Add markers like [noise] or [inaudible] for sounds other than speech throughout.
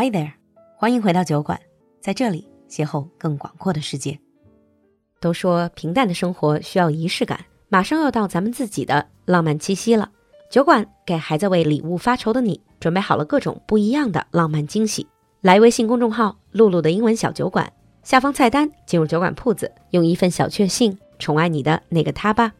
Hi there，欢迎回到酒馆，在这里邂逅更广阔的世界。都说平淡的生活需要仪式感，马上要到咱们自己的浪漫七夕了。酒馆给还在为礼物发愁的你准备好了各种不一样的浪漫惊喜。来微信公众号“露露的英文小酒馆”，下方菜单进入酒馆铺子，用一份小确幸宠爱你的那个他吧。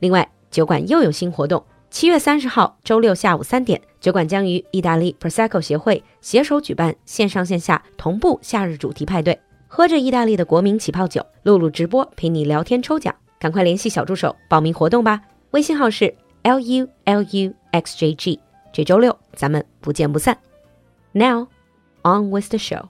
另外，酒馆又有新活动，七月三十号周六下午三点，酒馆将于意大利 Prosecco 协会携手举办线上线下同步夏日主题派对，喝着意大利的国民起泡酒，璐璐直播陪你聊天抽奖，赶快联系小助手报名活动吧，微信号是 l u l u x j g。这周六咱们不见不散。Now on with the show.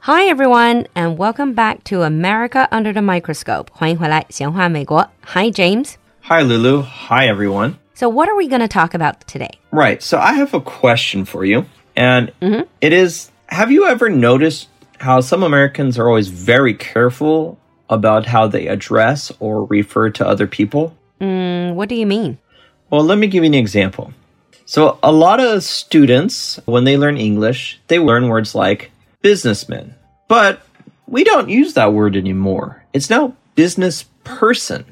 Hi everyone, and welcome back to America Under the Microscope. 欢迎回来，闲话美国。Hi James. Hi Lulu. Hi everyone. So what are we going to talk about today? Right. So I have a question for you. And it is Have you ever noticed how some Americans are always very careful about how they address or refer to other people? Mm, what do you mean? Well, let me give you an example. So, a lot of students, when they learn English, they learn words like businessman. But we don't use that word anymore. It's now business person.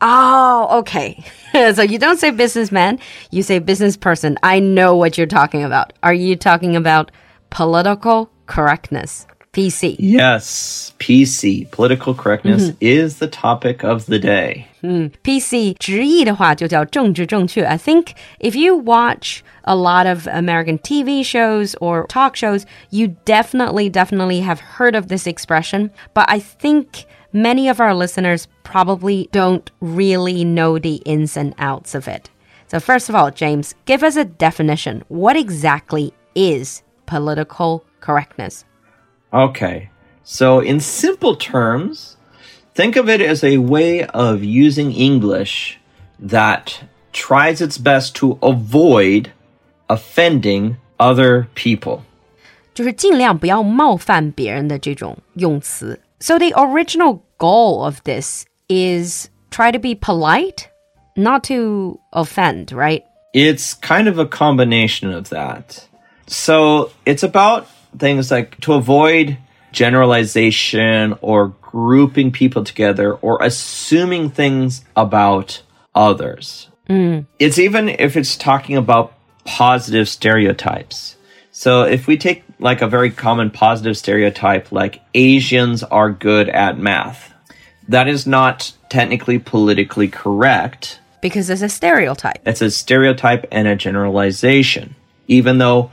Oh, okay. [laughs] so you don't say businessman, you say business person. I know what you're talking about. Are you talking about political correctness? PC. Yes, PC, political correctness, is the topic of the day. PC 直译的话就叫政治正确. I think if you watch a lot of American TV shows or talk shows, you definitely, definitely have heard of this expression. But I think many of our listeners probably don't really know the ins and outs of it. So, first of all, James, give us a definition. What exactly is political correctness? Okay, so in simple terms, think of it as a way of using English that tries its best to avoid offending other people. 就是尽量不要冒犯别人的这种用词。 So the original goal of this is try to be polite, not to offend, right? It's kind of a combination of that. So it's about things like to avoid generalization or grouping people together or assuming things about others. Mm. It's even if it's talking about positive stereotypes. So if we take like a very common positive stereotype like Asians are good at math, that is not technically politically correct. Because it's a stereotype. It's a stereotype and a generalization. Even though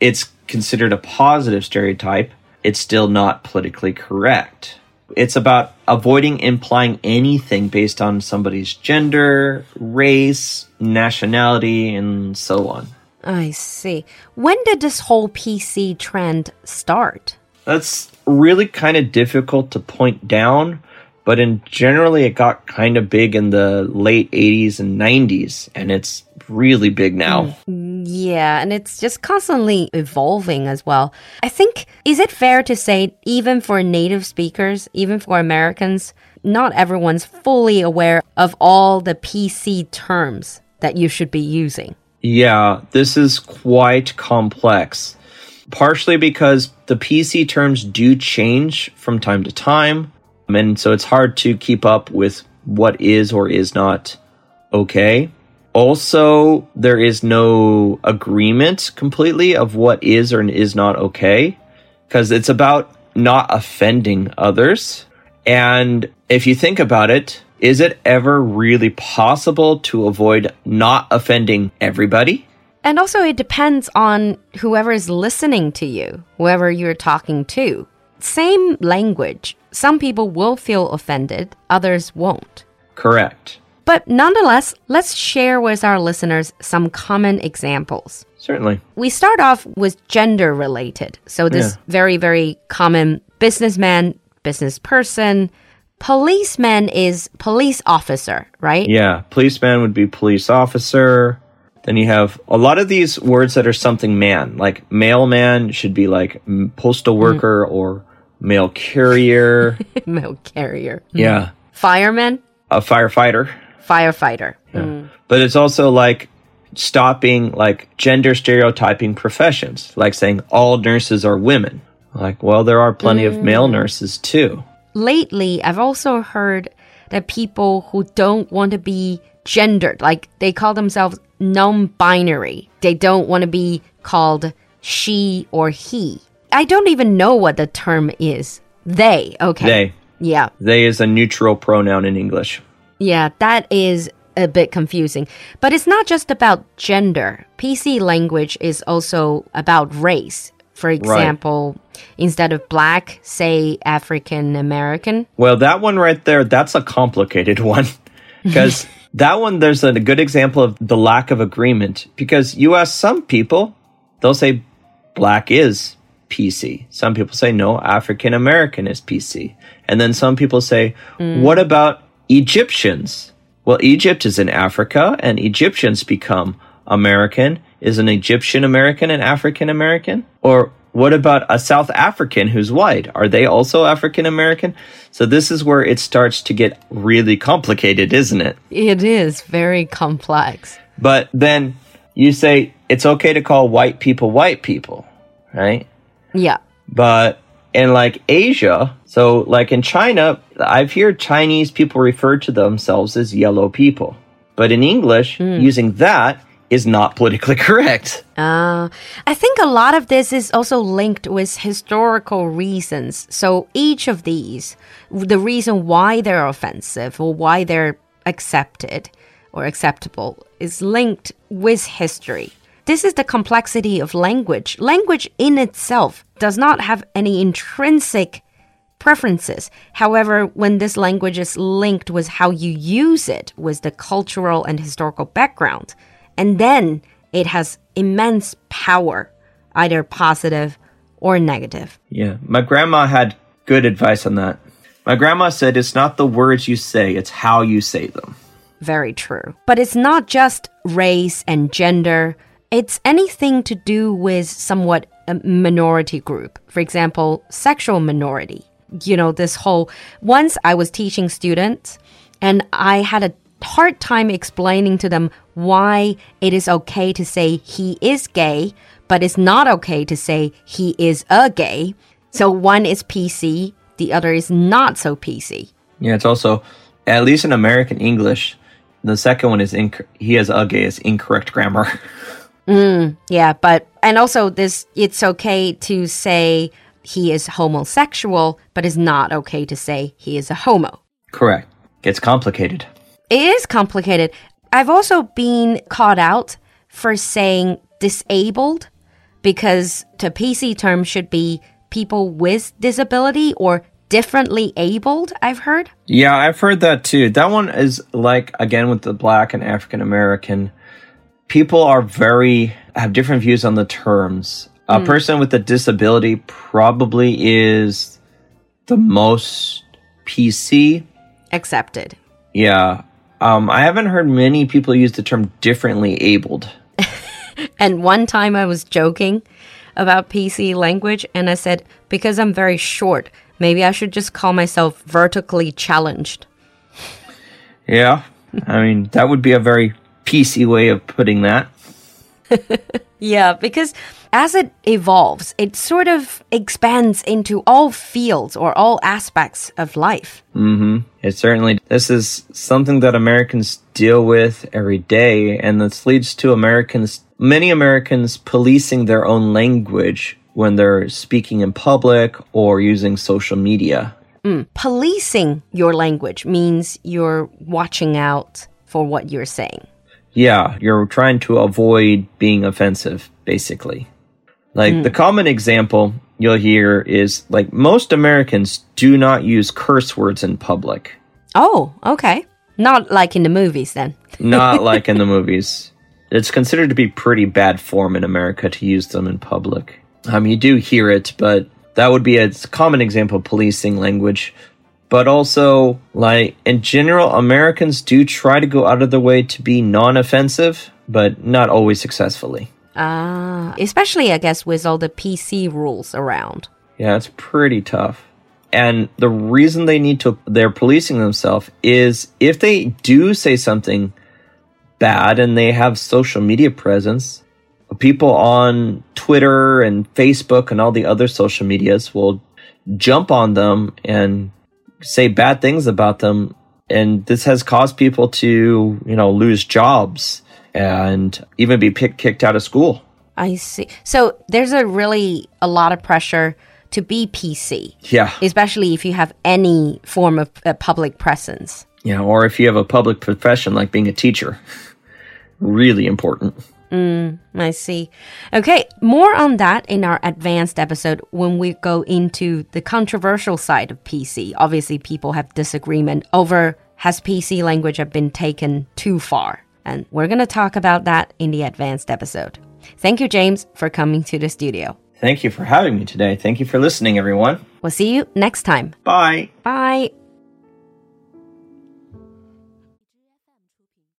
it's considered a positive stereotype, it's still not politically correct. It's about avoiding implying anything based on somebody's gender, race, nationality, and so on. I see. When did this whole PC trend start? That's really kind of difficult to point down, but in generally it got kind of big in the late 80s and 90s, and it's really big now. Mm, yeah, and it's just constantly evolving as well. I think, is it fair to say, even for native speakers, even for Americans, not everyone's fully aware of all the PC terms that you should be using? Yeah, this is quite complex. Partially because the PC terms do change from time to time, and so it's hard to keep up with what is or is not okay. Also, there is no agreement completely of what is or is not okay because it's about not offending others. And if you think about it, is it ever really possible to avoid not offending everybody? And also, it depends on whoever is listening to you, whoever you're talking to. Same language. Some people will feel offended, others won't. Correct. But nonetheless, let's share with our listeners some common examples. Certainly. We start off with gender related. So, this Yeah. very, very common businessman, business person. Policeman is police officer, right? Yeah, policeman would be police officer. Then you have a lot of these words that are something man, like mailman should be like mm, postal worker or mail carrier. [laughs] Mail carrier. Mm. yeah, Fireman, a firefighter. firefighter. Mm. But it's also like stopping like gender stereotyping professions, like saying all nurses are women. Like, well, there are plenty of male mm. nurses too. Lately, I've also heard that people who don't want to be gendered, like they call themselves non binary, they don't want to be called she or he. I don't even know what the term is. They, okay. They. Yeah. They is a neutral pronoun in English. Yeah, that is a bit confusing. But it's not just about gender. PC language is also about race. For example, instead of black, say African American. Well, that one right there, that's a complicated [laughs] one. Because that one, there's a good example of the lack of agreement. Because you ask some people, they'll say black is PC. Some people say no, African American is PC. And then some people say, mm. what about Egyptians? Well, Egypt is in Africa and Egyptians become American. Is an Egyptian American an African American? Or what about a South African who's white? Are they also African American? So this is where it starts to get really complicated, isn't it? It is very complex. But then you say it's okay to call white people white people, right? Yeah. But in like Asia, so like in China, I've heard Chinese people refer to themselves as yellow people. But in English, hmm. using that is not politically correct. Uh, I think a lot of this is also linked with historical reasons. So each of these, the reason why they're offensive or why they're accepted or acceptable is linked with history. This is the complexity of language. Language in itself does not have any intrinsic preferences. However, when this language is linked with how you use it, with the cultural and historical background, and then it has immense power, either positive or negative. Yeah, my grandma had good advice on that. My grandma said it's not the words you say, it's how you say them. Very true. But it's not just race and gender, it's anything to do with somewhat a minority group. For example, sexual minority. You know, this whole. Once I was teaching students, and I had a hard time explaining to them why it is okay to say he is gay, but it's not okay to say he is a gay. So one is PC, the other is not so PC. Yeah, it's also, at least in American English, the second one is inc- he has a gay is incorrect grammar. [laughs] Mm, yeah, but and also this it's okay to say he is homosexual, but it's not okay to say he is a homo. Correct. Gets complicated. It is complicated. I've also been caught out for saying disabled because the PC term should be people with disability or differently abled, I've heard. Yeah, I've heard that too. That one is like again with the black and African American. People are very have different views on the terms. A hmm. person with a disability probably is the most PC. Accepted. Yeah. Um, I haven't heard many people use the term differently abled. [laughs] And one time I was joking about PC language and I said, because I'm very short, maybe I should just call myself vertically challenged. Yeah. I mean, that would be a very PC way of putting that. [laughs] Yeah, because as it evolves, it sort of expands into all fields or all aspects of life. Mm-hmm. It certainly this is something that Americans deal with every day, and this leads to Americans, many Americans, policing their own language when they're speaking in public or using social media. Policing your language means you're watching out for what you're saying. Yeah, you're trying to avoid being offensive, basically. Like the common example you'll hear is like most Americans do not use curse words in public. Oh, okay. Not like in the movies then. [laughs] Not like in the movies. It's considered to be pretty bad form in America to use them in public. Um, you do hear it, but that would be a common example of policing language. But also, like in general, Americans do try to go out of their way to be non-offensive, but not always successfully. Ah, especially I guess with all the PC rules around. Yeah, it's pretty tough. And the reason they need to they're policing themselves is if they do say something bad and they have social media presence. People on Twitter and Facebook and all the other social medias will jump on them and say bad things about them. And this has caused people to, you know, lose jobs and even be pick, kicked out of school. I see. So there's a really a lot of pressure to be PC. Yeah. Especially if you have any form of uh, public presence. Yeah, or if you have a public profession like being a teacher. [laughs] really important. Mm, I see. Okay, more on that in our advanced episode when we go into the controversial side of PC. Obviously, people have disagreement over has PC language have been taken too far? And we're going to talk about that in the advanced episode. Thank you, James, for coming to the studio. Thank you for having me today. Thank you for listening, everyone. We'll see you next time. Bye. Bye.